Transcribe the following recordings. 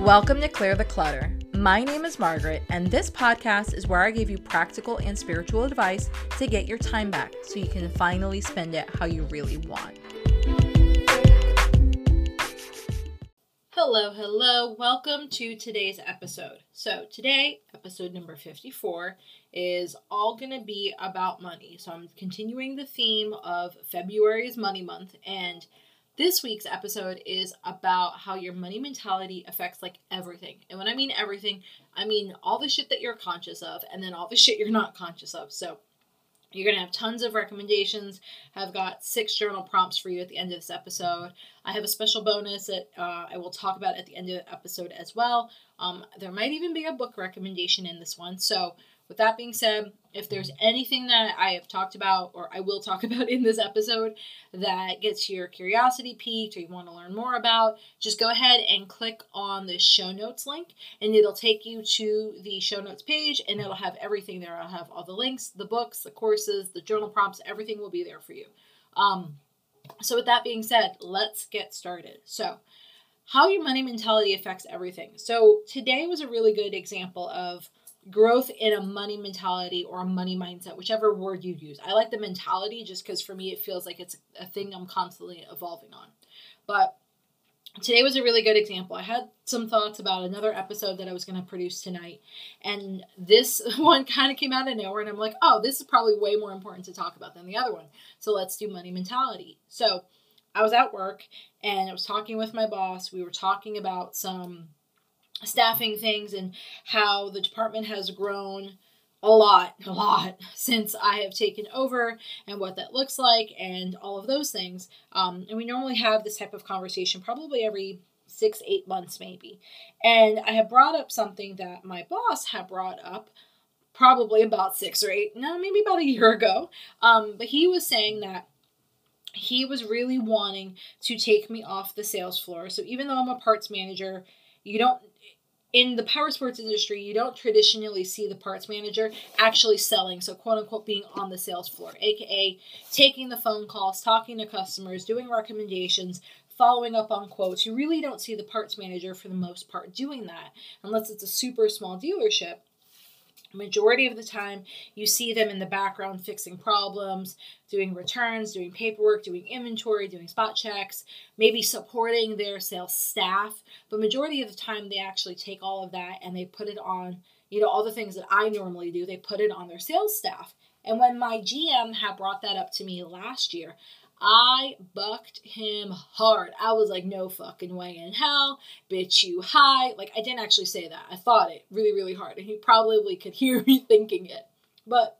Welcome to Clear the Clutter. My name is Margaret, and this podcast is where I give you practical and spiritual advice to get your time back so you can finally spend it how you really want. Hello, hello. Welcome to today's episode. So, today, episode number 54, is all going to be about money. So, I'm continuing the theme of February's money month and this week's episode is about how your money mentality affects like everything. And when I mean everything, I mean all the shit that you're conscious of and then all the shit you're not conscious of. So you're going to have tons of recommendations. I've got six journal prompts for you at the end of this episode. I have a special bonus that uh, I will talk about at the end of the episode as well. Um, there might even be a book recommendation in this one. So with that being said, if there's anything that I have talked about or I will talk about in this episode that gets your curiosity piqued or you want to learn more about, just go ahead and click on the show notes link and it'll take you to the show notes page and it'll have everything there. I'll have all the links, the books, the courses, the journal prompts, everything will be there for you. Um, so, with that being said, let's get started. So, how your money mentality affects everything. So, today was a really good example of growth in a money mentality or a money mindset, whichever word you use. I like the mentality just because for me it feels like it's a thing I'm constantly evolving on. But today was a really good example. I had some thoughts about another episode that I was going to produce tonight, and this one kind of came out of nowhere, and I'm like, oh, this is probably way more important to talk about than the other one. So let's do money mentality. So I was at work and I was talking with my boss. We were talking about some staffing things and how the department has grown a lot, a lot since I have taken over and what that looks like and all of those things. Um, and we normally have this type of conversation probably every six, eight months, maybe. And I have brought up something that my boss had brought up probably about six or eight, no, maybe about a year ago. Um, but he was saying that he was really wanting to take me off the sales floor. So even though I'm a parts manager, you don't in the power sports industry, you don't traditionally see the parts manager actually selling, so quote unquote being on the sales floor, aka taking the phone calls, talking to customers, doing recommendations, following up on quotes. You really don't see the parts manager for the most part doing that unless it's a super small dealership. Majority of the time, you see them in the background fixing problems, doing returns, doing paperwork, doing inventory, doing spot checks, maybe supporting their sales staff. But majority of the time, they actually take all of that and they put it on, you know, all the things that I normally do, they put it on their sales staff. And when my GM had brought that up to me last year, I bucked him hard. I was like, no fucking way in hell, bitch, you high. Like, I didn't actually say that. I thought it really, really hard. And he probably could hear me thinking it. But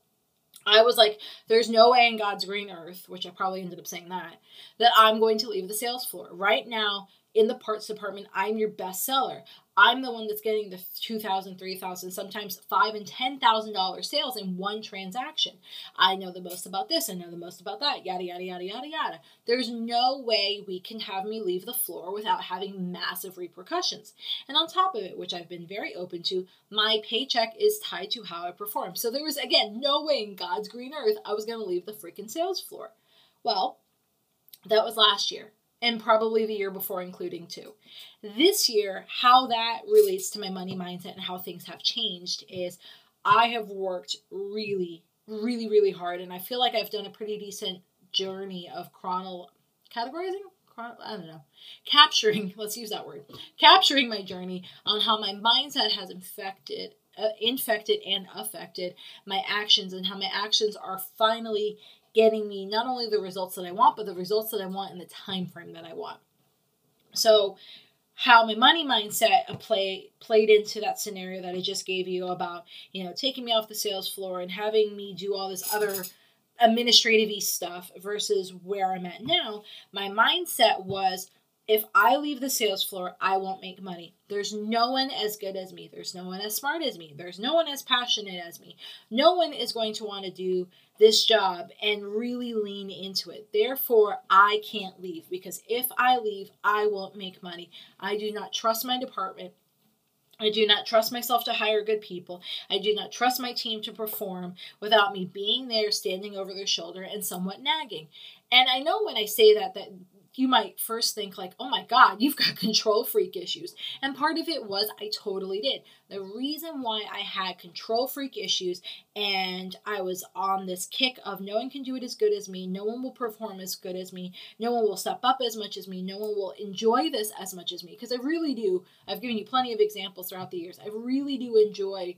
I was like, there's no way in God's green earth, which I probably ended up saying that, that I'm going to leave the sales floor. Right now, in the parts department, I'm your best seller. I'm the one that's getting the two thousand, three thousand, sometimes five and ten thousand dollar sales in one transaction. I know the most about this. I know the most about that. Yada yada yada yada yada. There's no way we can have me leave the floor without having massive repercussions. And on top of it, which I've been very open to, my paycheck is tied to how I perform. So there was again no way in God's green earth I was going to leave the freaking sales floor. Well, that was last year and probably the year before, including too. This year, how that relates to my money mindset and how things have changed is I have worked really, really, really hard, and I feel like I've done a pretty decent journey of chronal categorizing. I don't know, capturing. Let's use that word. Capturing my journey on how my mindset has infected uh, infected and affected my actions and how my actions are finally getting me not only the results that I want, but the results that I want in the time frame that I want. So how my money mindset play played into that scenario that I just gave you about, you know, taking me off the sales floor and having me do all this other administrative stuff versus where I'm at now, my mindset was if I leave the sales floor, I won't make money. There's no one as good as me. There's no one as smart as me. There's no one as passionate as me. No one is going to want to do this job and really lean into it. Therefore, I can't leave because if I leave, I won't make money. I do not trust my department. I do not trust myself to hire good people. I do not trust my team to perform without me being there, standing over their shoulder, and somewhat nagging. And I know when I say that, that you might first think like, "Oh my god, you've got control freak issues." And part of it was I totally did. The reason why I had control freak issues and I was on this kick of no one can do it as good as me, no one will perform as good as me, no one will step up as much as me, no one will enjoy this as much as me because I really do. I've given you plenty of examples throughout the years. I really do enjoy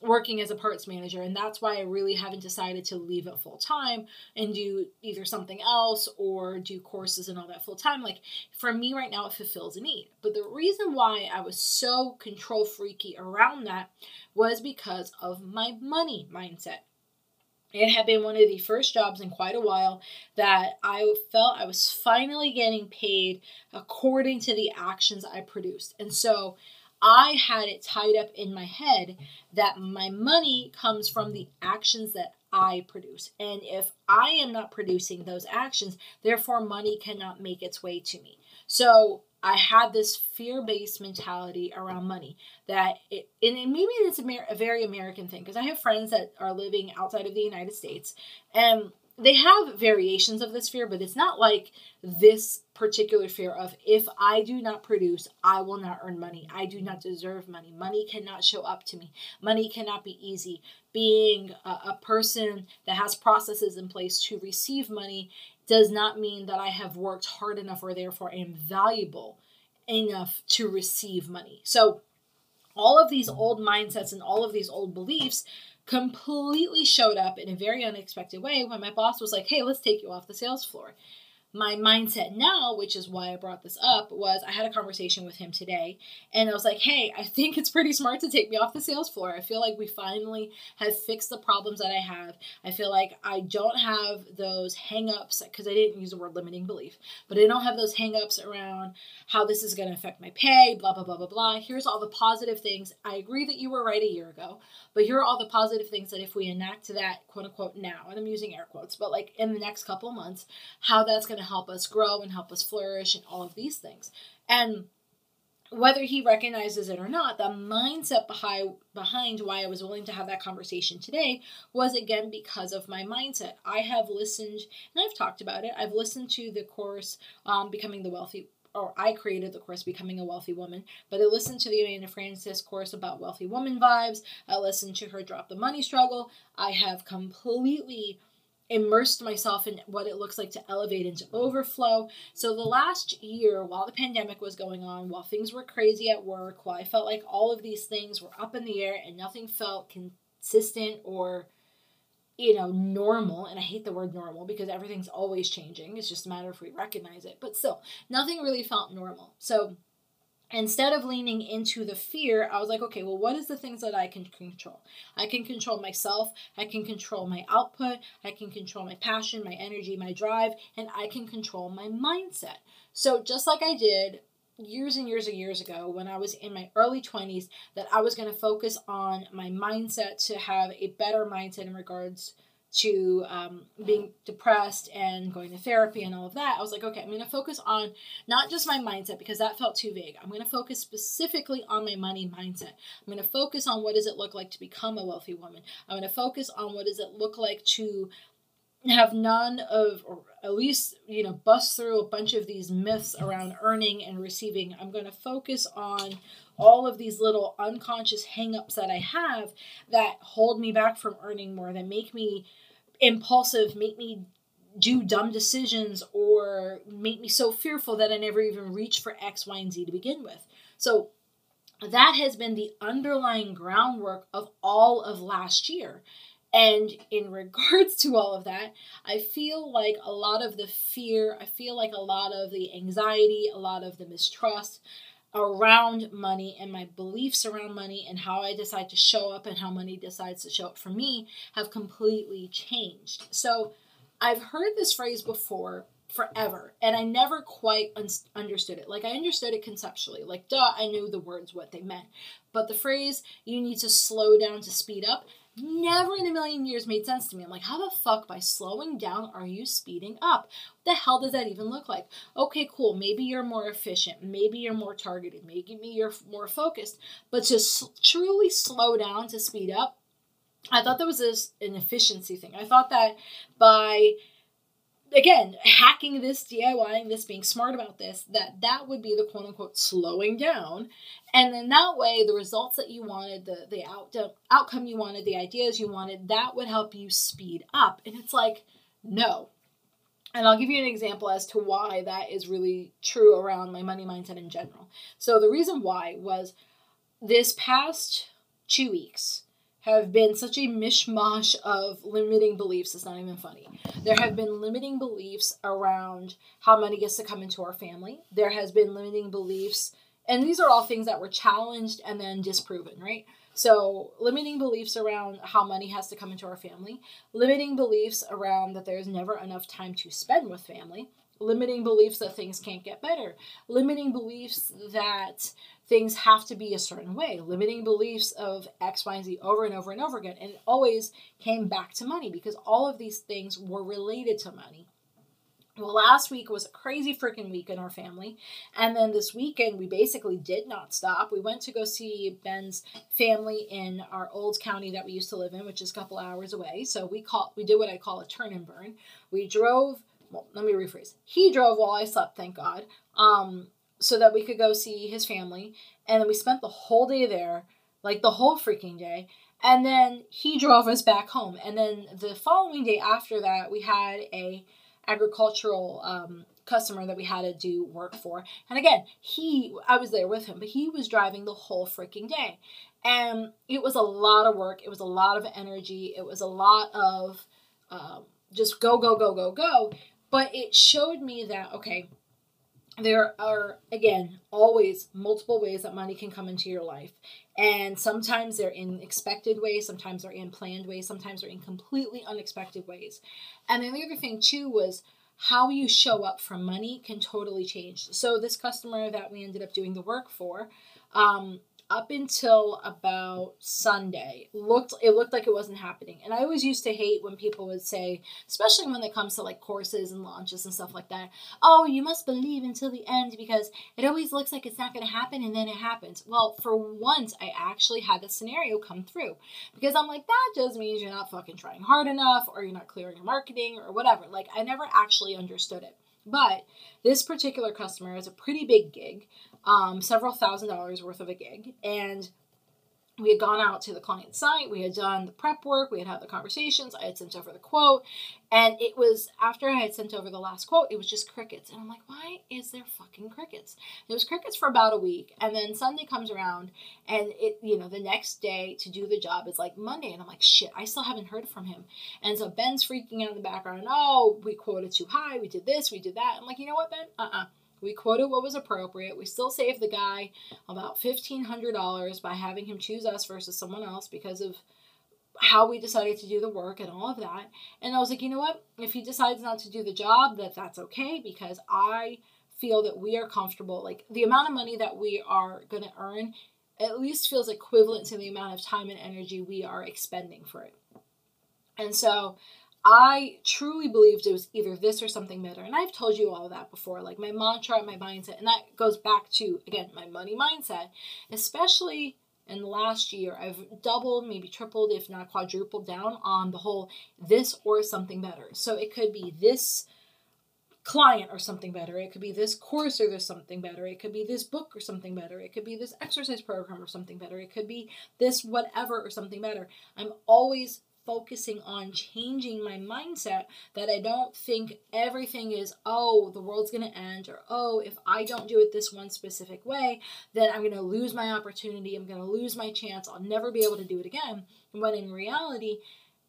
working as a parts manager and that's why i really haven't decided to leave it full time and do either something else or do courses and all that full time like for me right now it fulfills a need. But the reason why i was so control freaky around that was because of my money mindset. It had been one of the first jobs in quite a while that I felt I was finally getting paid according to the actions I produced. And so I had it tied up in my head that my money comes from the actions that I produce. And if I am not producing those actions, therefore money cannot make its way to me. So I had this fear based mentality around money that it, and maybe it's a, a very American thing because I have friends that are living outside of the United States and they have variations of this fear, but it's not like this particular fear of if I do not produce, I will not earn money. I do not deserve money. Money cannot show up to me. Money cannot be easy. Being a, a person that has processes in place to receive money does not mean that I have worked hard enough or therefore am valuable enough to receive money. So, all of these old mindsets and all of these old beliefs completely showed up in a very unexpected way when my boss was like, hey, let's take you off the sales floor my mindset now, which is why I brought this up, was I had a conversation with him today and I was like, hey, I think it's pretty smart to take me off the sales floor. I feel like we finally have fixed the problems that I have. I feel like I don't have those hangups because I didn't use the word limiting belief, but I don't have those hangups around how this is going to affect my pay, blah, blah, blah, blah, blah. Here's all the positive things. I agree that you were right a year ago, but here are all the positive things that if we enact that, quote unquote, now, and I'm using air quotes, but like in the next couple months, how that's going to help us grow and help us flourish and all of these things. And whether he recognizes it or not, the mindset behind behind why I was willing to have that conversation today was again because of my mindset. I have listened and I've talked about it. I've listened to the course um, Becoming the Wealthy or I created the course Becoming a Wealthy Woman, but I listened to the Amanda Frances course about wealthy woman vibes. I listened to her Drop the Money Struggle. I have completely immersed myself in what it looks like to elevate into overflow. So the last year, while the pandemic was going on, while things were crazy at work, while I felt like all of these things were up in the air and nothing felt consistent or you know, normal, and I hate the word normal because everything's always changing. It's just a matter if we recognize it. But still, nothing really felt normal. So instead of leaning into the fear, I was like, okay, well, what is the things that I can control? I can control myself, I can control my output, I can control my passion, my energy, my drive, and I can control my mindset. So, just like I did years and years and years ago when I was in my early 20s, that I was going to focus on my mindset to have a better mindset in regards to um, being depressed and going to therapy and all of that, I was like, okay, I'm going to focus on not just my mindset because that felt too vague. I'm going to focus specifically on my money mindset. I'm going to focus on what does it look like to become a wealthy woman. I'm going to focus on what does it look like to have none of, or at least, you know, bust through a bunch of these myths around earning and receiving. I'm going to focus on all of these little unconscious hangups that I have that hold me back from earning more, that make me impulsive, make me do dumb decisions, or make me so fearful that I never even reach for X, Y, and Z to begin with. So that has been the underlying groundwork of all of last year. And in regards to all of that, I feel like a lot of the fear, I feel like a lot of the anxiety, a lot of the mistrust, around money and my beliefs around money and how I decide to show up and how money decides to show up for me have completely changed. So I've heard this phrase before forever and I never quite un- understood it. Like I understood it conceptually. Like duh, I knew the words what they meant. But the phrase you need to slow down to speed up never in a million years made sense to me. I'm like, how the fuck by slowing down are you speeding up? What the hell does that even look like? Okay, cool. Maybe you're more efficient. Maybe you're more targeted. Maybe you're more focused. But to truly slow down to speed up, I thought that was this, an efficiency thing. I thought that by again, hacking this, DIYing this, being smart about this, that that would be the quote unquote slowing down. And then that way, the results that you wanted, the, the out, outcome you wanted, the ideas you wanted, that would help you speed up. And it's like, no. And I'll give you an example as to why that is really true around my money mindset in general. So, the reason why was this past two weeks, have been such a mishmash of limiting beliefs. It's not even funny. There have been limiting beliefs around how money gets to come into our family. There has been limiting beliefs, and these are all things that were challenged and then disproven, right? So, limiting beliefs around how money has to come into our family, limiting beliefs around that there's never enough time to spend with family, limiting beliefs that things can't get better, limiting beliefs that things have to be a certain way, limiting beliefs of X, Y, and Z over and over and over again. And it always came back to money because all of these things were related to money. Well, last week was a crazy freaking week in our family. And then this weekend, we basically did not stop. We went to go see Ben's family in our old county that we used to live in, which is a couple hours away. So we call we did what I call a turn and burn. We drove well, let me rephrase. He drove while I slept, thank God, um, so that we could go see his family. And then we spent the whole day there, like the whole freaking day. And then he drove us back home. And then the following day after that, we had a agricultural um, customer that we had to do work for. And again, he, I was there with him, but he was driving the whole freaking day. And it was a lot of work. It was a lot of energy. It was a lot of um, just go, go, go, go, go. But it showed me that, okay, there are, again, always multiple ways that money can come into your life. And sometimes they're in expected ways, sometimes they're in planned ways, sometimes they're in completely unexpected ways. And then the other thing, too, was how you show up for money can totally change. So, this customer that we ended up doing the work for, um, up until about Sunday looked it looked like it wasn't happening. And I always used to hate when people would say, especially when it comes to like courses and launches and stuff like that, oh, you must believe until the end because it always looks like it's not going to happen and then it happens. Well, for once I actually had the scenario come through because I'm like that just means you're not fucking trying hard enough or you're not clear in your marketing or whatever. Like I never actually understood it. But this particular customer is a pretty big gig um, several thousand dollars worth of a gig. And we had gone out to the client site, we had done the prep work, we had had the conversations, I had sent over the quote, and it was after I had sent over the last quote, it was just crickets. And I'm like, why is there fucking crickets? It was crickets for about a week, and then Sunday comes around, and it, you know, the next day to do the job is like Monday, and I'm like, shit, I still haven't heard from him. And so Ben's freaking out in the background, oh, we quoted too high, we did this, we did that. I'm like, you know what, Ben? Uh uh-uh. uh we quoted what was appropriate. We still saved the guy about $1,500 by having him choose us versus someone else because of how we decided to do the work and all of that. And I was like, you know what? If he decides not to do the job, that that's okay because I feel that we are comfortable. Like the amount of money that we are going to earn at least feels equivalent to the amount of time and energy we are expending for it. And so I truly believed it was either this or something better. And I've told you all of that before, like my mantra, my mindset. And that goes back to, again, my money mindset, especially in the last year. I've doubled, maybe tripled, if not quadrupled down on the whole this or something better. So it could be this client or something better. It could be this course or this something better. It could be this book or something better. It could be this exercise program or something better. It could be this whatever or something better. I'm always focusing on changing my mindset that I don't think everything is, oh, the world's going to end, or oh, if I don't do it this one specific way, then I'm going to lose my opportunity. I'm going to lose my chance. I'll never be able to do it again. When in reality,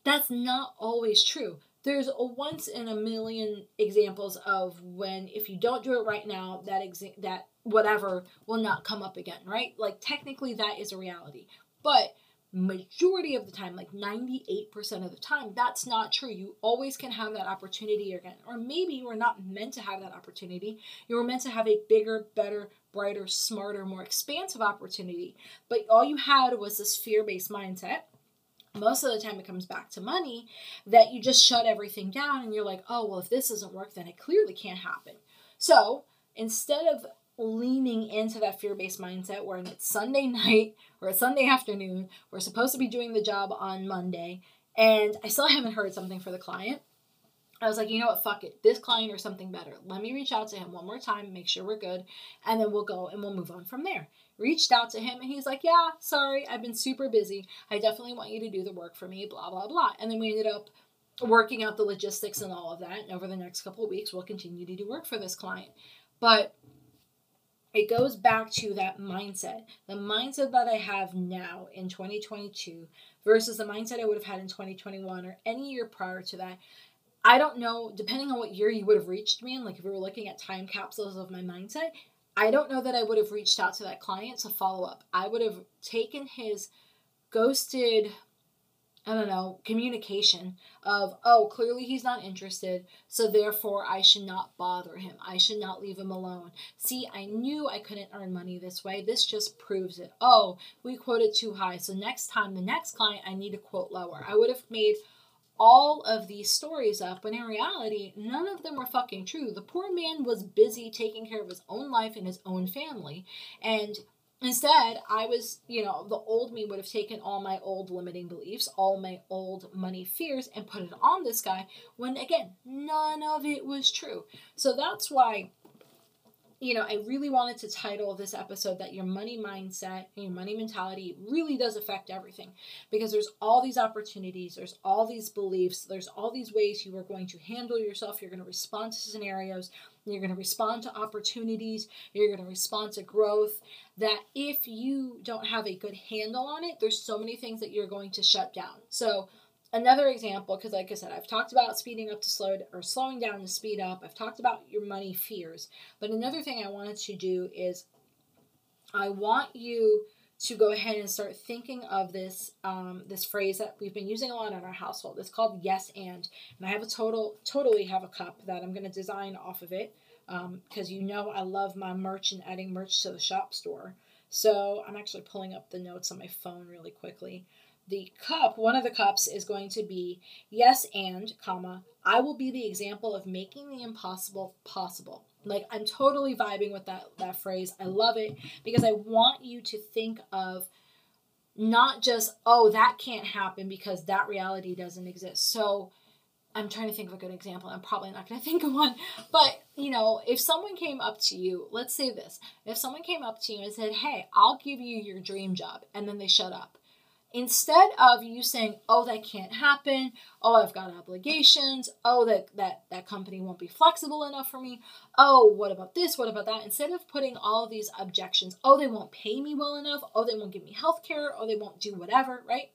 that's not always true. There's a once in a million examples of when if you don't do it right now, that exa- that whatever will not come up again, right? Like technically that is a reality. But majority of the time, like 98% of the time, that's not true. You always can have that opportunity again. Or maybe you were not meant to have that opportunity. You were meant to have a bigger, better, brighter, smarter, more expansive opportunity. But all you had was this fear based mindset. Most of the time, it comes back to money that you just shut everything down and you're like, oh, well, if this doesn't work, then it clearly can't happen. So instead of leaning into that fear based mindset where it's Sunday night or it's Sunday afternoon, we're supposed to be doing the job on Monday, and I still haven't heard something for the client. I was like, you know what, fuck it. This client or something better. Let me reach out to him one more time, make sure we're good, and then we'll go and we'll move on from there. Reached out to him and he's like, yeah, sorry, I've been super busy. I definitely want you to do the work for me, blah, blah, blah. And then we ended up working out the logistics and all of that. And over the next couple of weeks, we'll continue to do work for this client. But it goes back to that mindset. The mindset that I have now in 2022 versus the mindset I would have had in 2021 or any year prior to that. I don't know, depending on what year you would have reached me in, like if we were looking at time capsules of my mindset, I don't know that I would have reached out to that client to follow up. I would have taken his ghosted I don't know, communication of, oh, clearly he's not interested, so therefore I should not bother him. I should not leave him alone. See, I knew I couldn't earn money this way. This just proves it. Oh, we quoted too high, so next time, the next client, I need to quote lower. I would have made all of these stories up, but in reality, none of them were fucking true. The poor man was busy taking care of his own life and his own family, and Instead, I was, you know, the old me would have taken all my old limiting beliefs, all my old money fears, and put it on this guy when, again, none of it was true. So that's why you know, I really wanted to title this episode that your money mindset and your money mentality really does affect everything because there's all these opportunities, there's all these beliefs, there's all these ways you are going to handle yourself. You're going to respond to scenarios, you're going to respond to opportunities, you're going to respond to growth. That if you don't have a good handle on it, there's so many things that you're going to shut down. So, another example because like i said i've talked about speeding up to slow or slowing down to speed up. I've talked about your money fears. But another thing i wanted to do is i want you to go ahead and start thinking of this um, this phrase that we've been using a lot in our household. It's called yes and. And i have a total totally have a cup that i'm going to design off of it because um, you know i love my merch and adding merch to the shop store. So i'm actually pulling up the notes on my phone really quickly the cup, one of the cups is going to be yes and, comma, I will be the example of making the impossible possible. Like I'm totally vibing with that that phrase. I love it because I want you to think of not just oh that can't happen because that reality doesn't exist. So I'm trying to think of a good example. I'm probably not going to think of one. But, you know, if someone came up to you, let's say this. If someone came up to you and said, "Hey, I'll give you your dream job." And then they shut up instead of you saying oh that can't happen. Oh i've got obligations. Oh that that that company won't be flexible enough for me. Oh what about this? What about that? Instead of putting all these objections oh they won't pay me well enough. Oh they won't give me health care oh they won't do whatever right?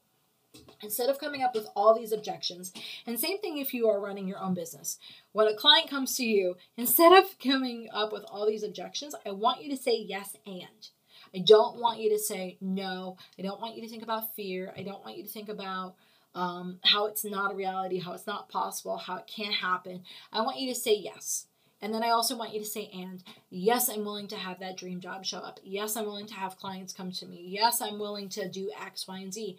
Instead of coming up with all these objections and same thing if you are running your own business. When a client comes to you instead of coming up with all these objections i want you to say yes and I don't want you to say no. I don't want you to think about fear. I don't want you to think about um, how it's not a reality, how it's not possible, how it can't happen. I want you to say yes. And then I also want you to say, and yes, I'm willing to have that dream job show up. Yes, I'm willing to have clients come to me. Yes, I'm willing to do X, Y, and Z.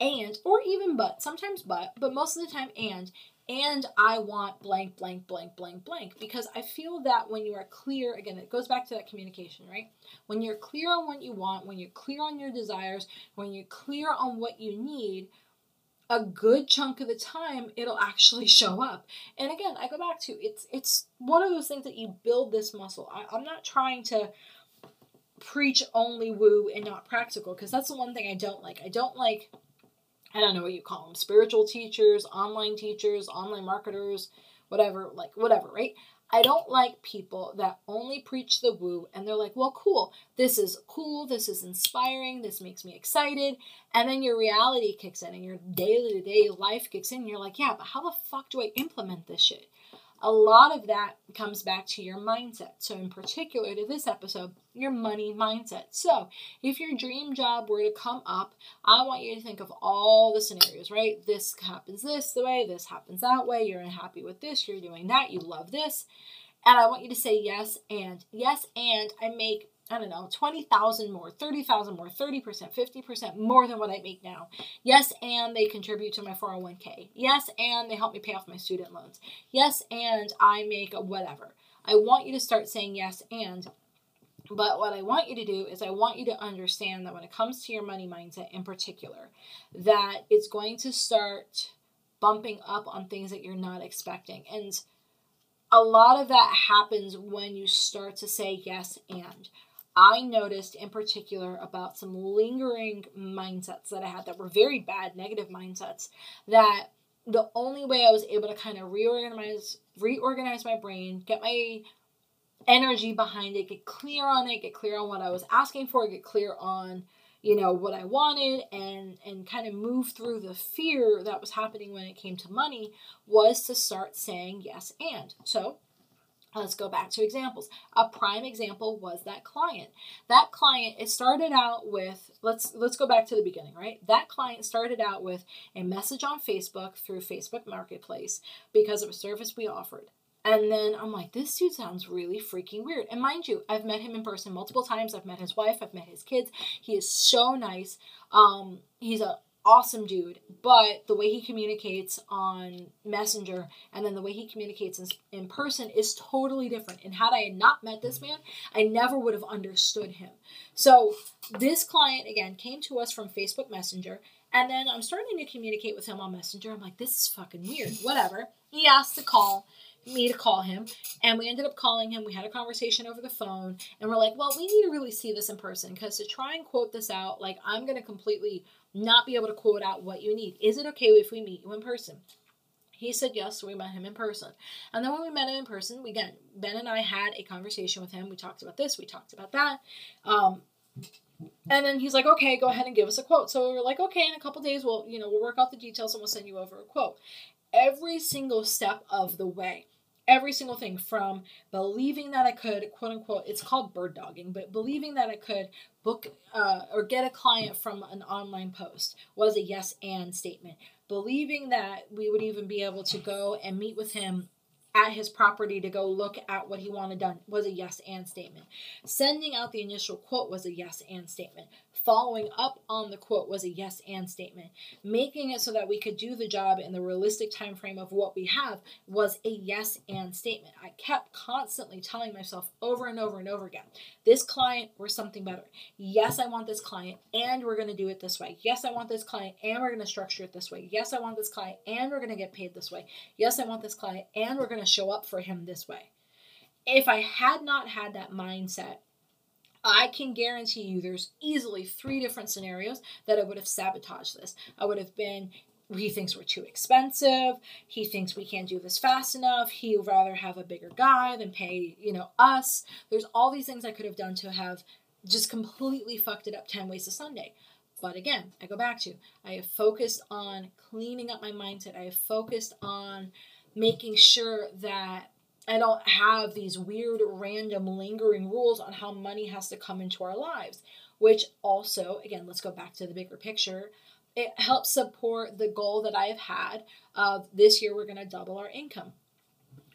And, or even but, sometimes but, but most of the time, and and I want blank, blank, blank, blank, blank. Because I feel that when you are clear, again, it goes back to that communication, right? When you're clear on what you want, when you're clear on your desires, when you're clear on what you need, a good chunk of the time it'll actually show up. And again, I go back to it's it's one of those things that you build this muscle. I, I'm not trying to preach only woo and not practical because that's the one thing I don't like. I don't like I don't know what you call them, spiritual teachers, online teachers, online marketers, whatever, like whatever, right? I don't like people that only preach the woo and they're like, well, cool, this is cool, this is inspiring, this makes me excited. And then your reality kicks in and your daily to day life kicks in. And you're like, yeah, but how the fuck do I implement this shit? A lot of that comes back to your mindset. So, in particular to this episode, your money mindset. So, if your dream job were to come up, I want you to think of all the scenarios, right? This happens this way, this happens that way, you're unhappy with this, you're doing that, you love this. And I want you to say yes and yes and I make I don't know, 20,000 more, 30,000 more, 30%, 50% more than what I make now. Yes, and they contribute to my 401k. Yes, and they help me pay off my student loans. Yes, and I make whatever. I want you to start saying yes and but what I want you to do is I want you to understand that when it comes to your money mindset in particular, that it's going to start bumping up on things that you're not expecting. And a lot of that happens when you start to say yes and. I noticed in particular about some lingering mindsets that I had that were very bad, negative mindsets, that the only way I was able to kind of reorganize reorganize my brain, get my energy behind it, get clear on it, get clear on what I was asking for, get clear on you know what I wanted and and kind of move through the fear that was happening when it came to money was to start saying yes and. So, Let's go back to examples. A prime example was that client. That client it started out with let's let's go back to the beginning, right? That client started out with a message on Facebook through Facebook Marketplace because of a service we offered. And then I'm like, this dude sounds really freaking weird. And mind you, I've met him in person multiple times. I've met his wife, I've met his kids. He is so nice. Um, he's a awesome dude, but the way he communicates on Messenger and then the way he communicates in, in person is totally different. And had I not met this man, I never would have understood him. So this client again came to us from Facebook Messenger, and then I'm starting to communicate with him on Messenger. I'm like, this is fucking weird. Whatever. He asked to call me to call him and we ended up calling him we had a conversation over the phone and we're like well we need to really see this in person because to try and quote this out like i'm going to completely not be able to quote out what you need. Is it okay if we meet you in person? He said yes, so we met him in person. And then when we met him in person, we again, Ben and I had a conversation with him. We talked about this, we talked about that. Um, and then he's like, okay, go ahead and give us a quote. So we are like, okay, in a couple days, we'll, you know, we'll work out the details and we'll send you over a quote. Every single step of the way, every single thing from believing that I could, quote unquote, it's called bird dogging, but believing that I could book uh, or get a client from an online post was a yes and statement. Believing that we would even be able to go and meet with him at his property to go look at what he wanted done was a yes and statement. Sending out the initial quote was a yes and statement following up on the quote was a yes and statement. Making it so that we could do the job in the realistic time frame of what we have was a yes and statement. I kept constantly telling myself over and over and over again, this client or something better. Yes, I want this client and we're going to do it this way. Yes, I want this client and we're going to structure it this way. Yes, I want this client and we're going to get paid this way. Yes, I want this client and we're going to show up for him this way. If I had not had that mindset I can guarantee you there's easily three different scenarios that I would have sabotaged this. I would have been he thinks we're too expensive. He thinks we can't do this fast enough. He would rather have a bigger guy than pay, you know, us. There's all these things I could have done to have just completely fucked it up 10 ways to Sunday. But again, I go back to I have focused on cleaning up my mindset. I have focused on making sure that I don't have these weird, random, lingering rules on how money has to come into our lives, which also, again, let's go back to the bigger picture. It helps support the goal that I have had of this year we're going to double our income.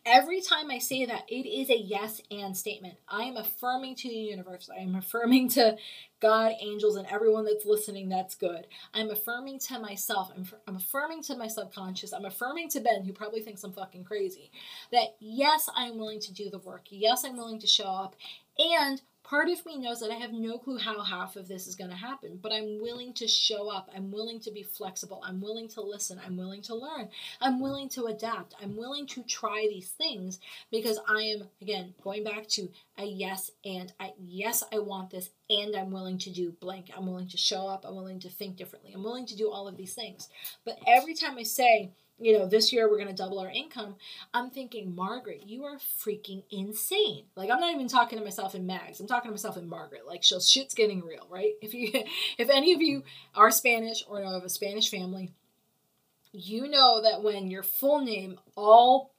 Every time I say that, it is a yes and statement. I am affirming to the universe. I am affirming to God, angels, and everyone that's listening that's good. I'm affirming to myself. I'm, I'm affirming to my subconscious. I'm affirming to Ben, who probably thinks I'm fucking crazy, that yes, I'm willing to do the work. Yes, I'm willing to show up. And Part of me knows that I have no clue how half of this is going to happen, but I'm willing to show up. I'm willing to be flexible. I'm willing to listen. I'm willing to learn. I'm willing to adapt. I'm willing to try these things because I am, again, going back to a yes and I, yes, I want this and I'm willing to do blank. I'm willing to show up. I'm willing to think differently. I'm willing to do all of these things. But every time I say, you know, this year we're going to double our income. I'm thinking, Margaret, you are freaking insane. Like, I'm not even talking to myself in Mags. I'm talking to myself in Margaret. Like, so shit's getting real, right? If you, if any of you are Spanish or know of a Spanish family, you know that when your full name all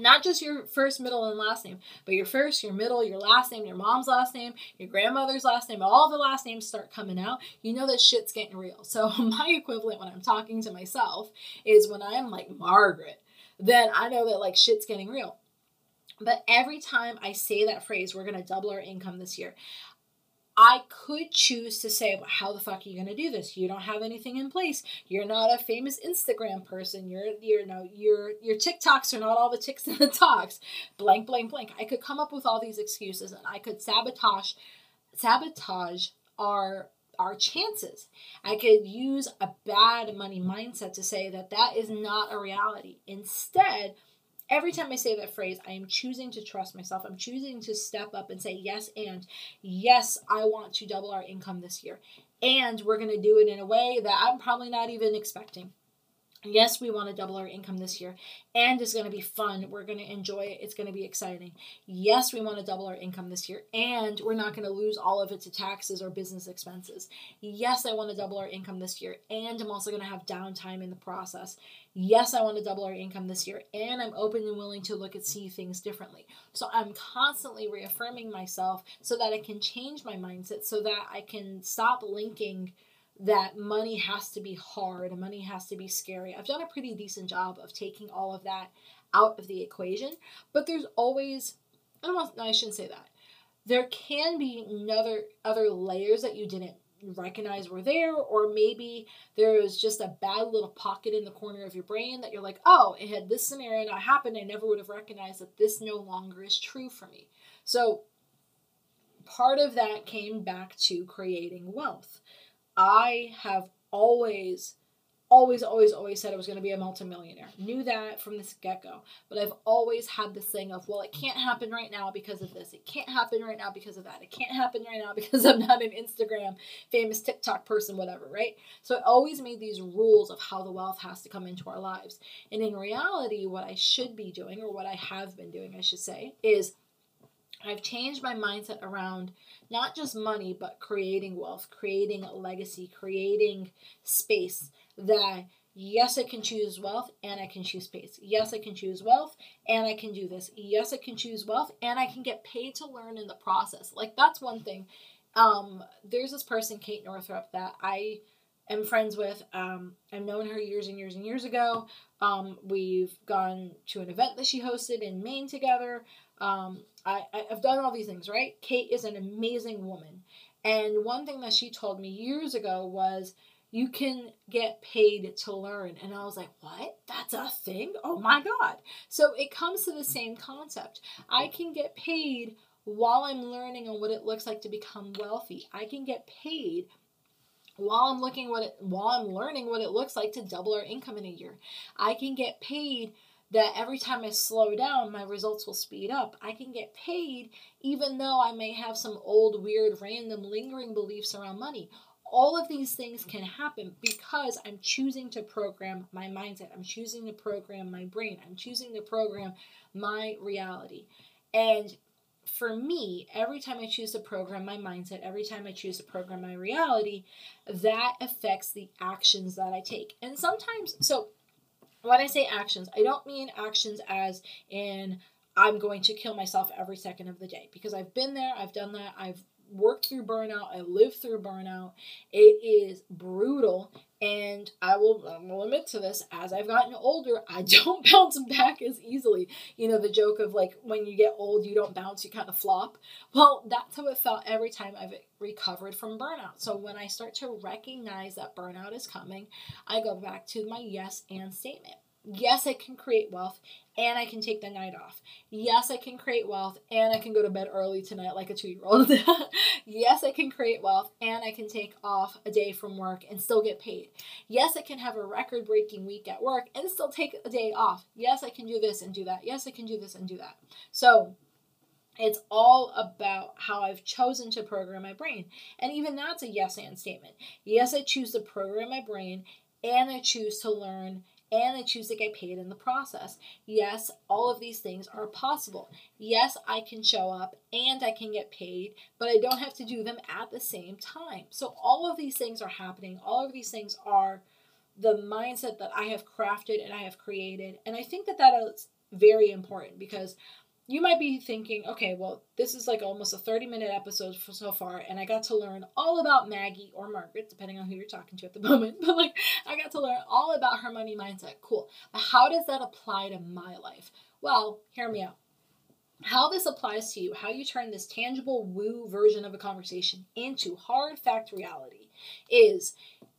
not just your first, middle, and last name, but your first, your middle, your last name, your mom's last name, your grandmother's last name, all the last names start coming out, you know that shit's getting real. So my equivalent when I'm talking to myself is when I'm like Margaret, then I know that like shit's getting real. But every time I say that phrase, we're going to double our income this year, I could choose to say, well, how the fuck are you going to do this? You don't have anything in place. You're not a famous Instagram person. You're, you're, no, your, your TikToks are not all the ticks and the talks. Blank, blank, blank. I could come up with all these excuses and I could sabotage, sabotage our our chances. I could use a bad money mindset to say that that is not a reality. Instead, every time I say that phrase, I am choosing to trust myself. I'm choosing to step up and say, yes, and yes, I want to double our income this year. And we're going to do it in a way that I'm probably not even expecting. Yes, we want to double our income this year, and it's going to be fun. We're going to enjoy it. It's going to be exciting. Yes, we want to double our income this year, and we're not going to lose all of it to taxes or business expenses. Yes, I want to double our income this year, and I'm also going to have downtime in the process. Yes, I want to double our income this year, and I'm open and willing to look at see things differently. So I'm constantly reaffirming myself so that I can change my mindset, so that I can stop linking that money has to be hard, money has to be scary. I've done a pretty decent job of taking all of that out of the equation, but there's always I don't know, I shouldn't say that. There can be another other layers that you didn't recognize were there, or maybe there was just a bad little pocket in the corner of your brain that you're like, oh, it had this scenario not happened, I never would have recognized that this no longer is true for me. So part of that came back to creating wealth. I have always, always, always, always said I was going to be a multimillionaire. Knew that from the get go. But I've always had this thing of, well, it can't happen right now because of this. It can't happen right now because of that. It can't happen right now because I'm not an Instagram famous TikTok person, whatever, right? So I always made these rules of how the wealth has to come into our lives. And in reality, what I should be doing, or what I have been doing, I should say, is I've changed my mindset around not just money, but creating wealth, creating a legacy, creating space that yes, I can choose wealth and I can choose space. Yes, I can choose wealth and I can do this. Yes, I can choose wealth and I can get paid to learn in the process. Like that's one thing. Um, there's this person, Kate Northrup, that I am friends with. Um, I've known her years and years and years ago. Um, we've gone to an event that she hosted in Maine together. Um, I, I've done all these things, right? Kate is an amazing woman. And one thing that she told me years ago was, you can get paid to learn. And I was like, what? That's a thing? Oh my God. So it comes to the same concept. I can get paid while I'm learning on what it looks like to become wealthy. I can get paid while I'm looking what it, while I'm learning what it looks like to double our income in a year. I can get paid that every time I slow down, my results will speed up. I can get paid even though I may have some old, weird, random, lingering beliefs around money. All of these things can happen because I'm choosing to program my mindset. I'm choosing to program my brain. I'm choosing to program my reality. And for me, every time I choose to program my mindset, every time I choose to program my reality, that affects the actions that I take. And sometimes, so when I say actions, I don't mean actions as in I'm going to kill myself every second of the day because I've been there, I've done that, I've worked through burnout, and live through burnout. It is brutal and I will, I will admit to this, as I've gotten older, I don't bounce back as easily. You know, the joke of like when you get old, you don't bounce, you kind of flop. Well, that's how it felt every time I've recovered from burnout. So when I start to recognize that burnout is coming, I go back to my yes and statement. Yes, I can create wealth and I can take the night off. Yes, I can create wealth and I can go to bed early tonight like a two year old. yes, I can create wealth and I can take off a day from work and still get paid. Yes, I can have a record breaking week at work and still take a day off. Yes, I can do this and do that. Yes, I can do this and do that. So, it's all about how I've chosen to program my brain. And even that's a yes and statement. Yes, I choose to program my brain and I choose to learn and I choose to get paid in the process. Yes, all of these things are possible. Yes, I can show up and I can get paid, but I don't have to do them at the same time. So, all of these things are happening. All of these things are the mindset that I have crafted and I have created. And I think that that is very important because you might be thinking, okay, well, this is like almost a 30 minute episode so far, and I got to learn all about Maggie or Margaret, depending on who you're talking to at the moment. But like, I got to learn all about her money mindset. Cool. But how does that apply to my life? Well, hear me out. How this applies to you, how you turn this tangible woo version of a conversation into hard fact reality, is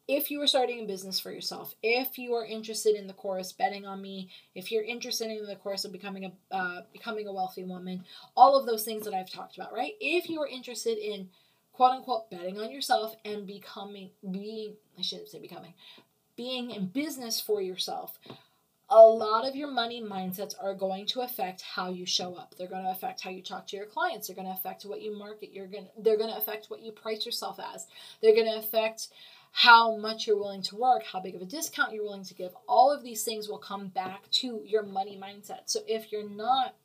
if you are starting a business for yourself, if you are interested in the course betting on me, if you're interested in the course of becoming a uh, becoming a wealthy woman, all of those things that I've talked about, right? If you are interested in quote unquote betting on yourself and becoming being I shouldn't say becoming being in business for yourself a lot of your money mindsets are going to affect how you show up. They're going to affect how you talk to your clients. They're going to affect what you market. You're going to, they're going to affect what you price yourself as. They're going to affect how much you're willing to work, how big of a discount you're willing to give. All of these things will come back to your money mindset. So if you're not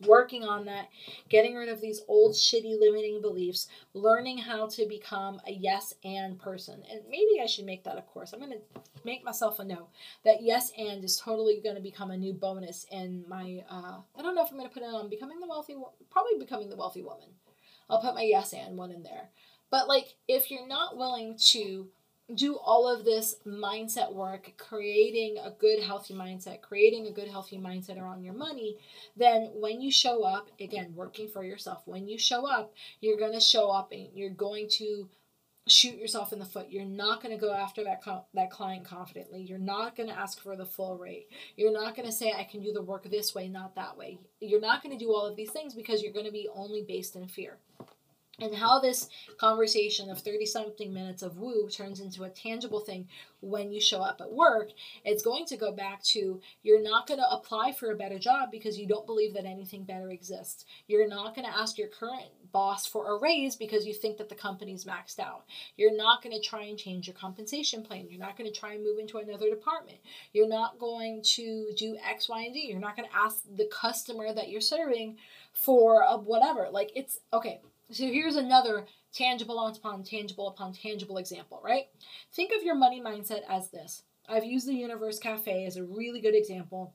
working on that, getting rid of these old shitty limiting beliefs, learning how to become a yes and person. And maybe I should make that a course. I'm going to make myself a note that yes and is totally going to become a new bonus in my uh I don't know if I'm going to put it on becoming the wealthy probably becoming the wealthy woman. I'll put my yes and one in there. But like if you're not willing to do all of this mindset work, creating a good, healthy mindset, creating a good, healthy mindset around your money, then when you show up, again, working for yourself, when you show up, you're going to show up and you're going to shoot yourself in the foot. You're not going to go after that co- that client confidently. You're not going to ask for the full rate. You're not going to say I can do the work this way, not that way. You're not going to do all of these things because you're going to be only based in fear and how this conversation of 30 something minutes of woo turns into a tangible thing when you show up at work it's going to go back to you're not going to apply for a better job because you don't believe that anything better exists. You're not going to ask your current boss for a raise because you think that the company's maxed out. You're not going to try and change your compensation plan. You're not going to try and move into another department. You're not going to do x y and z. You're not going to ask the customer that you're serving for a whatever. Like it's okay so here's another tangible upon tangible upon tangible example, right? Think of your money mindset as this. I've used the Universe Cafe as a really good example.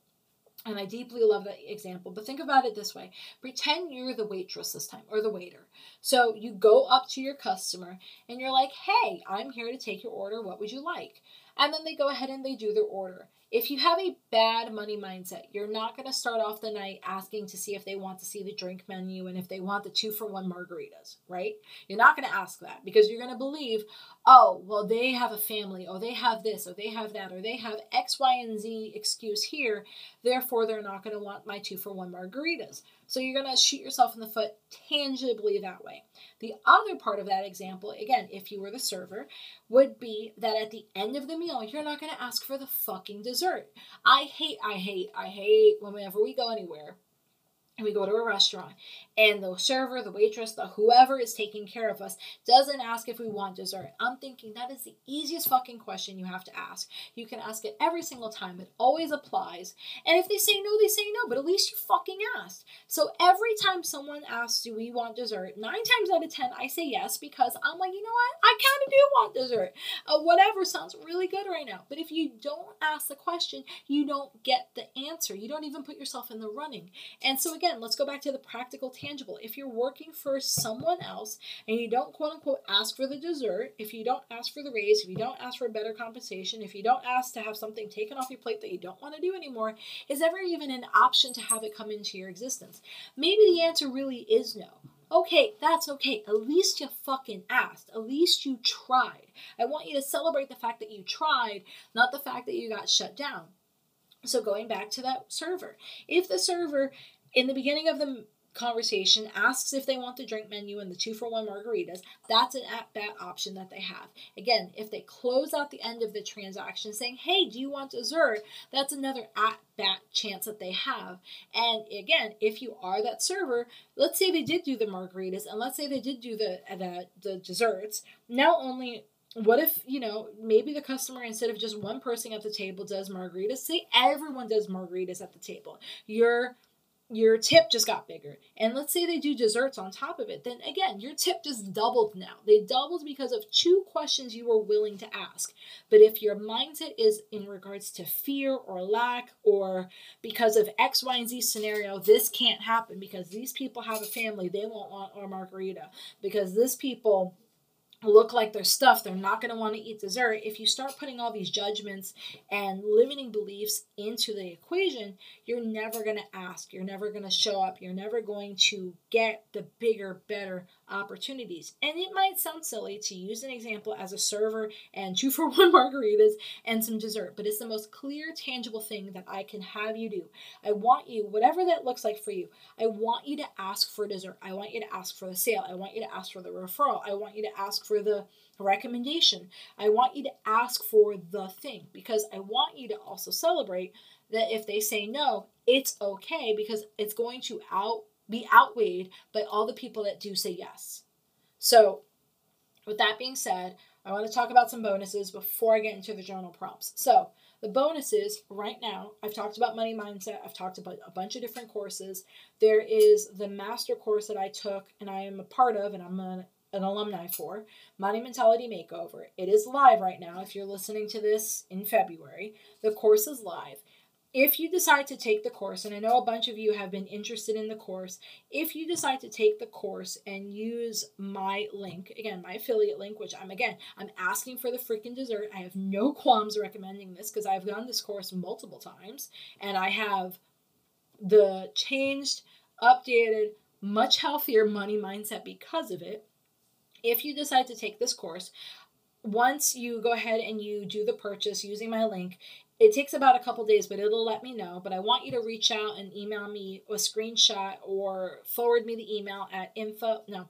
And I deeply love that example. But think about it this way pretend you're the waitress this time or the waiter. So you go up to your customer and you're like, hey, I'm here to take your order. What would you like? And then they go ahead and they do their order. If you have a bad money mindset, you're not going to start off the night asking to see if they want to see the drink menu and if they want the two for one margaritas, right? You're not going to ask that because you're going to believe, oh, well, they have a family, or they have this, or they have that, or they have X, Y, and Z excuse here. Therefore, they're not going to want my two for one margaritas. So you're going to shoot yourself in the foot tangibly that way. The other part of that example, again, if you were the server, would be that at the end of the meal, you're not going to ask for the fucking dessert. I hate, I hate, I hate whenever we go anywhere and we go to a restaurant and the server, the waitress, the whoever is taking care of us doesn't ask if we want dessert. I'm thinking that is the easiest fucking question you have to ask. You can ask it every single time. It always applies. And if they say no, they say no, but at least you fucking asked. So every time someone asks, "Do we want dessert?" 9 times out of 10 I say yes because I'm like, "You know what? I kind of do want dessert." Uh, whatever sounds really good right now. But if you don't ask the question, you don't get the answer. You don't even put yourself in the running. And so again, again, let's go back to the practical, tangible. If you're working for someone else and you don't quote unquote ask for the dessert, if you don't ask for the raise, if you don't ask for better compensation, if you don't ask to have something taken off your plate that you don't want to do anymore, is ever even an option to have it come into your existence? Maybe the answer really is no. Okay, that's okay. At least you fucking asked. At least you tried. I want you to celebrate the fact that you tried, not the fact that you got shut down. So, going back to that server, if the server in the beginning of the conversation asks if they want the drink menu and the two for one margaritas that's an at bat option that they have. Again if they close out the end of the transaction saying hey do you want dessert? that's another at bat chance that they have. And again if you are that server let's say they did do the margaritas and let's say they did do the the, the desserts. Now only what if you know maybe the customer instead of just one person at the table does margaritas? Say everyone does margaritas at the table. You're your tip just got bigger. And let's say they do desserts on top of it, then again, your tip just doubled now. They doubled because of two questions you were willing to ask. But if your mindset is in regards to fear or lack, or because of X, Y, and Z scenario, this can't happen because these people have a family, they won't want a margarita. Because this people look like they're stuffed, they're not going to want to eat dessert. If you start putting all these judgments and limiting beliefs into the equation, you're never going to ask, you're never going to show up, you're never going to get the bigger, better opportunities. And it might sound silly to use an example as a server and two for one margaritas and some dessert, but it's the most clear, tangible thing that I can have you do. I want you, whatever that looks like for you, I want you to ask for dessert. I want you to ask for the sale. I want you to ask for the referral. I want you to ask for the recommendation. I want you to ask for the thing because I want you to also celebrate that if they say no, it's okay because it's going to out be outweighed by all the people that do say yes. So, with that being said, I want to talk about some bonuses before I get into the journal prompts. So, the bonuses right now, I've talked about money mindset, I've talked about a bunch of different courses. There is the master course that I took and I am a part of, and I'm a an alumni for, Money Mentality Makeover. It is live right now if you're listening to this in February. The course is live. If you decide to take the course, and I know a bunch of you have been interested in the course, if you decide to take the course and use my link, again, my affiliate link, which I'm again, I'm asking for the freaking dessert. I have no qualms recommending this because I've done this course multiple times and I have the changed, updated, much healthier money mindset because of it if you decide to take this course, once you go ahead and you do the purchase using my link, it takes about a couple days, but it'll let me know. But I want you to reach out and email me a screenshot or forward me the email at info. No,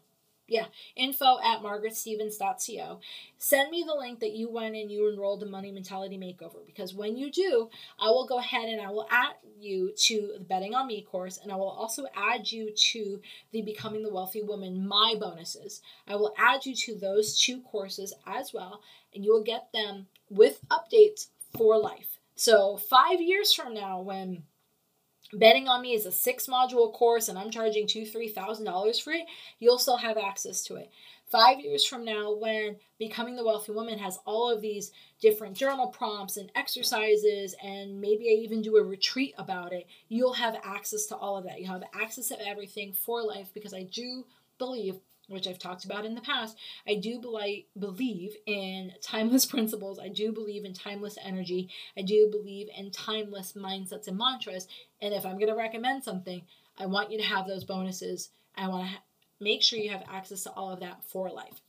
yeah, info at margaretstevens.co. Send me the link that you went and you enrolled in Money Mentality Makeover because when you do, I will go ahead and I will add you to the Betting on Me course and I will also add you to the Becoming the Wealthy Woman My bonuses. I will add you to those two courses as well and you will get them with updates for life. So, five years from now, when betting on me is a six module course and i'm charging two three thousand dollars for it you'll still have access to it. Five years from now when becoming the wealthy woman has all of these different journal prompts and exercises and maybe i even do a retreat about it you'll have access to all of that. You have access to everything for life because i do believe which I've talked about in the past, I do believe in timeless principles. I do believe in timeless energy. I do believe in timeless mindsets and mantras. And if I'm going to recommend something, I want you to have those bonuses. I want to ha- make sure you have access to all of that for life.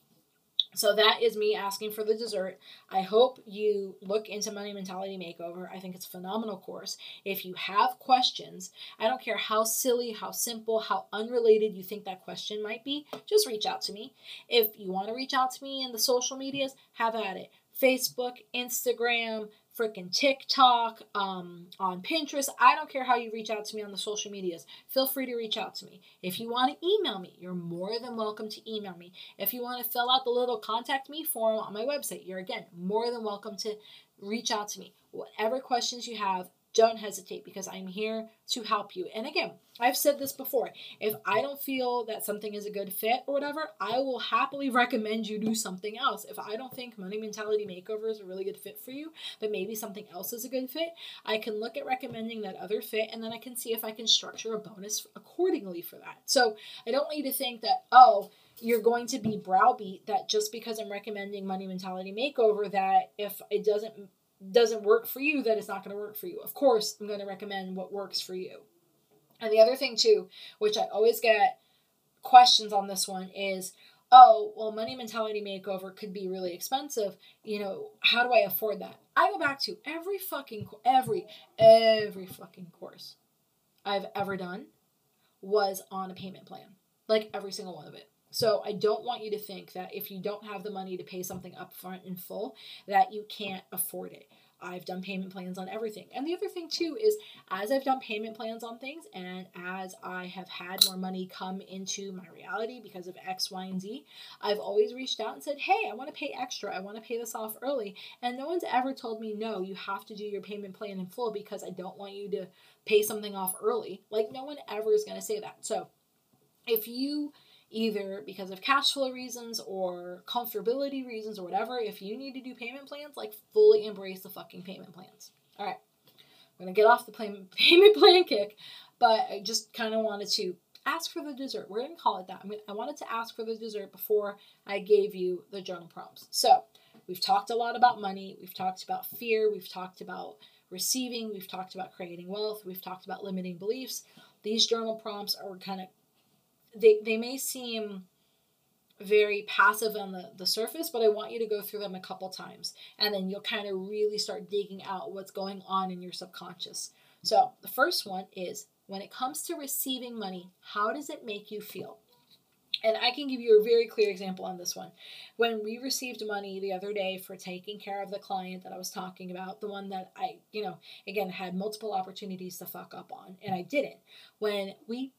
So that is me asking for the dessert. I hope you look into Money Mentality Makeover. I think it's a phenomenal course. If you have questions, I don't care how silly, how simple, how unrelated you think that question might be, just reach out to me. If you want to reach out to me in the social medias, have at it. Facebook, Instagram, freaking TikTok, um, on Pinterest. I don't care how you reach out to me on the social medias. Feel free to reach out to me. If you want to email me, you're more than welcome to email me. If you want to fill out the little contact me form on my website, you're again more than welcome to reach out to me. Whatever questions you have, don't hesitate because I'm here to help you. And again, I've said this before. If I don't feel that something is a good fit or whatever, I will happily recommend you do something else. If I don't think Money Mentality Makeover is a really good fit for you, but maybe something else is a good fit, I can look at recommending that other fit and then I can see if I can structure a bonus accordingly for that. So I don't want you to think that, oh, you're going to be browbeat that just because I'm recommending Money Mentality Makeover, that if it doesn't doesn't work for you, that it's not going to work for you. Of course, I'm going to recommend what works for you. And the other thing, too, which I always get questions on this one is oh, well, money mentality makeover could be really expensive. You know, how do I afford that? I go back to every fucking, every, every fucking course I've ever done was on a payment plan. Like every single one of it. So I don't want you to think that if you don't have the money to pay something upfront in full, that you can't afford it. I've done payment plans on everything. And the other thing too is as I've done payment plans on things and as I have had more money come into my reality because of X, Y, and Z, I've always reached out and said, Hey, I want to pay extra. I want to pay this off early. And no one's ever told me, No, you have to do your payment plan in full because I don't want you to pay something off early. Like, no one ever is going to say that. So if you either because of cash flow reasons or comfortability reasons or whatever, if you need to do payment plans, like fully embrace the fucking payment plans. All right, I'm gonna get off the payment plan kick, but I just kind of wanted to ask for the dessert. We're going to call it that. I mean, I wanted to ask for the dessert before I gave you the journal prompts. So, we've talked a lot about money. We've talked about fear. We've talked about receiving. We've talked about creating wealth. We've talked about limiting beliefs. These journal prompts are kind of, they, they may seem very passive on the, the surface, but I want you to go through them a couple times. And then you'll kind of really start digging out what's going on in your subconscious. So, the first one is when it comes to receiving money, how does it make you feel? And I can give you a very clear example on this one. When we received money the other day for taking care of the client that I was talking about, the one that I, you know, again, had multiple opportunities to fuck up on, and I didn't. When we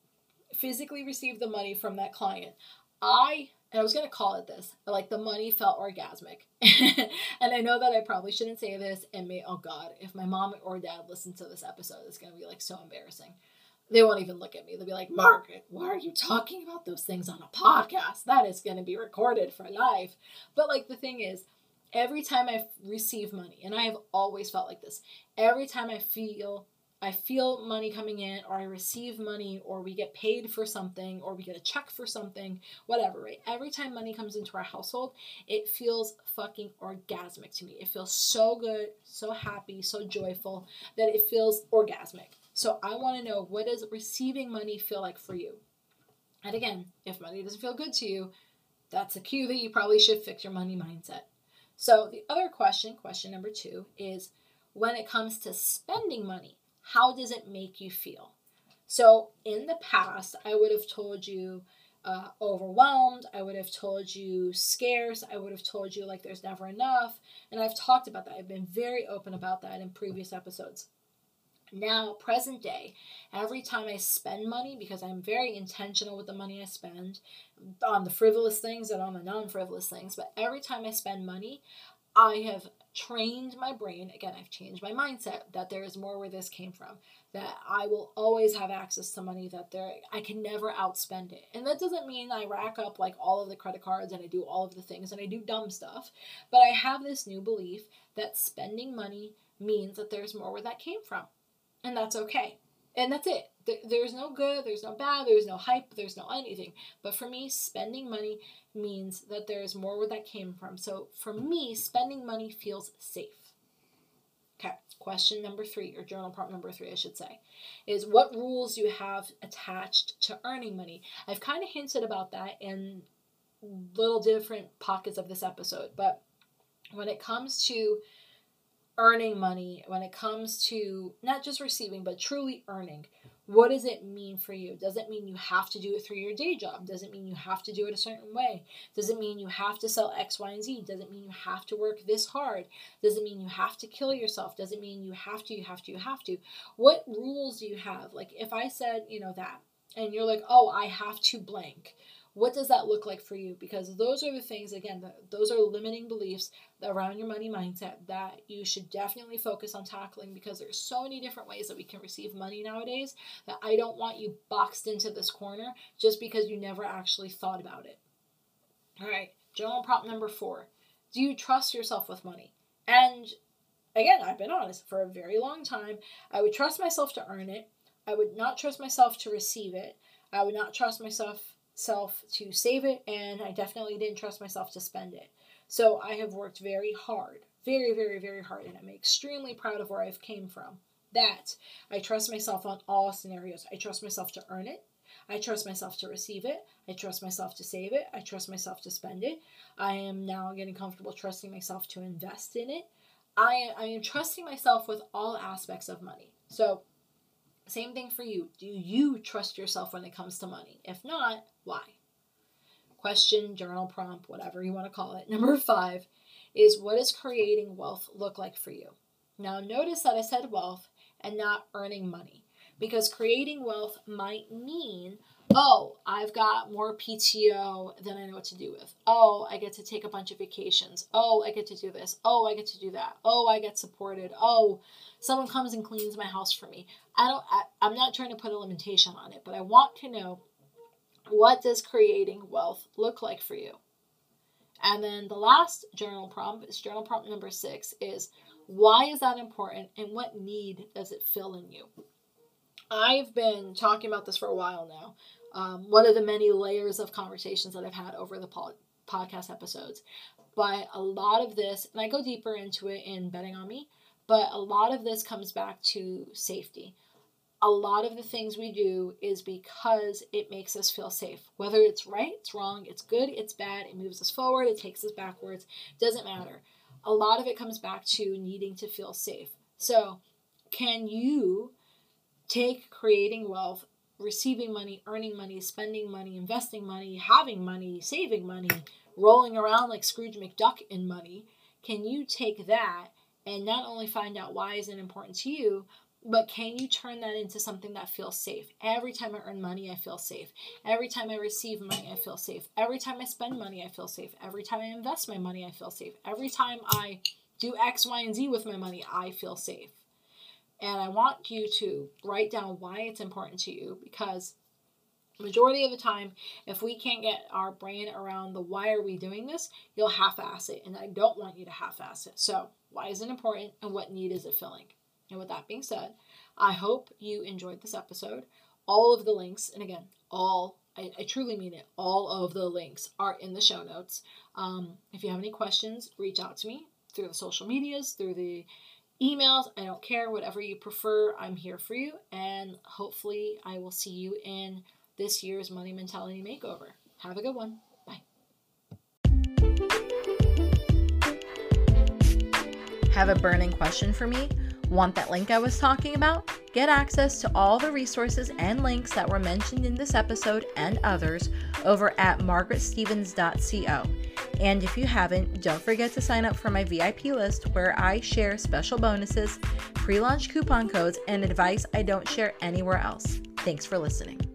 physically received the money from that client, I and I was gonna call it this, like the money felt orgasmic. and I know that I probably shouldn't say this, and may oh god, if my mom or dad listen to this episode, it's gonna be like so embarrassing. They won't even look at me. They'll be like, Margaret, why are you talking about those things on a podcast? That is gonna be recorded for life. But like the thing is, every time I receive money, and I have always felt like this, every time I feel I feel money coming in, or I receive money, or we get paid for something, or we get a check for something, whatever, right? Every time money comes into our household, it feels fucking orgasmic to me. It feels so good, so happy, so joyful that it feels orgasmic. So I want to know what does receiving money feel like for you? And again, if money doesn't feel good to you, that's a cue that you probably should fix your money mindset. So the other question, question number two, is when it comes to spending money, how does it make you feel? So, in the past, I would have told you uh, overwhelmed, I would have told you scarce, I would have told you like there's never enough. And I've talked about that. I've been very open about that in previous episodes. Now, present day, every time I spend money, because I'm very intentional with the money I spend on the frivolous things and on the non frivolous things, but every time I spend money, I have trained my brain again i've changed my mindset that there is more where this came from that i will always have access to money that there i can never outspend it. And that doesn't mean i rack up like all of the credit cards and i do all of the things and i do dumb stuff but i have this new belief that spending money means that there's more where that came from and that's okay and that's it there's no good there's no bad there's no hype there's no anything but for me spending money means that there is more where that came from. So for me, spending money feels safe. Okay, question number three, or journal prompt number three, I should say, is what rules you have attached to earning money? I've kind of hinted about that in little different pockets of this episode, but when it comes to earning money, when it comes to not just receiving, but truly earning, what does it mean for you? Does it mean you have to do it through your day job? Does it mean you have to do it a certain way? Does it mean you have to sell X, Y, and Z? Does it mean you have to work this hard? Does it mean you have to kill yourself? Does it mean you have to, you have to, you have to? What rules do you have? Like if I said, you know, that, and you're like, oh, I have to blank what does that look like for you? Because those are the things, again, those are limiting beliefs around your money mindset that you should definitely focus on tackling because there's so many different ways that we can receive money nowadays that I don't want you boxed into this corner just because you never actually thought about it. All right, general prop number four Do you trust yourself with money? And again, I've been honest, for a very long time, I would trust myself to earn it. I would not trust myself to receive it. I would not trust myself self to save it, and I definitely didn't trust myself to spend it. So I have worked very hard, very, very, very hard, and I'm extremely proud of where I've came from. That I trust myself on all scenarios. I trust myself to earn it. I trust myself to receive it. I trust myself to save it. I trust myself to spend it. I am now getting comfortable trusting myself to invest in it. I, I am trusting myself with all aspects of money. So same thing for you. Do you trust yourself when it comes to money? If not, why? Question, journal prompt, whatever you want to call it. Number five is what does creating wealth look like for you? Now, notice that I said wealth and not earning money because creating wealth might mean oh, I've got more PTO than I know what to do with. Oh, I get to take a bunch of vacations. Oh, I get to do this. Oh, I get to do that. Oh, I get supported. Oh, someone comes and cleans my house for me. I don't I, I'm not trying to put a limitation on it, but I want to know what does creating wealth look like for you? And then the last journal prompt is journal prompt number 6 is why is that important and what need does it fill in you? I've been talking about this for a while now. Um, one of the many layers of conversations that I've had over the po- podcast episodes. But a lot of this, and I go deeper into it in Betting on Me, but a lot of this comes back to safety. A lot of the things we do is because it makes us feel safe. Whether it's right, it's wrong, it's good, it's bad, it moves us forward, it takes us backwards, doesn't matter. A lot of it comes back to needing to feel safe. So, can you take creating wealth, receiving money, earning money, spending money, investing money, having money, saving money, rolling around like Scrooge McDuck in money? Can you take that and not only find out why is it important to you, but can you turn that into something that feels safe? Every time I earn money, I feel safe. Every time I receive money, I feel safe. Every time I spend money, I feel safe. Every time I invest my money, I feel safe. Every time I do X, Y, and Z with my money, I feel safe. And I want you to write down why it's important to you because majority of the time if we can't get our brain around the why are we doing this you'll half-ass it. And i don't want you to half-ass it. So why is it important and what need is it filling? And with that being said i hope you enjoyed this episode. All of the links and again all I, I truly mean it all of the links are in the show notes. Um, if you have any questions reach out to me through the social medias through the emails i don't care whatever you prefer i'm here for you and hopefully i will see you in this year's Money Mentality Makeover. Have a good one. Bye. Have a burning question for me? Want that link I was talking about? Get access to all the resources and links that were mentioned in this episode and others over at margaretstevens.co. And if you haven't, don't forget to sign up for my VIP list where I share special bonuses, pre launch coupon codes, and advice I don't share anywhere else. Thanks for listening.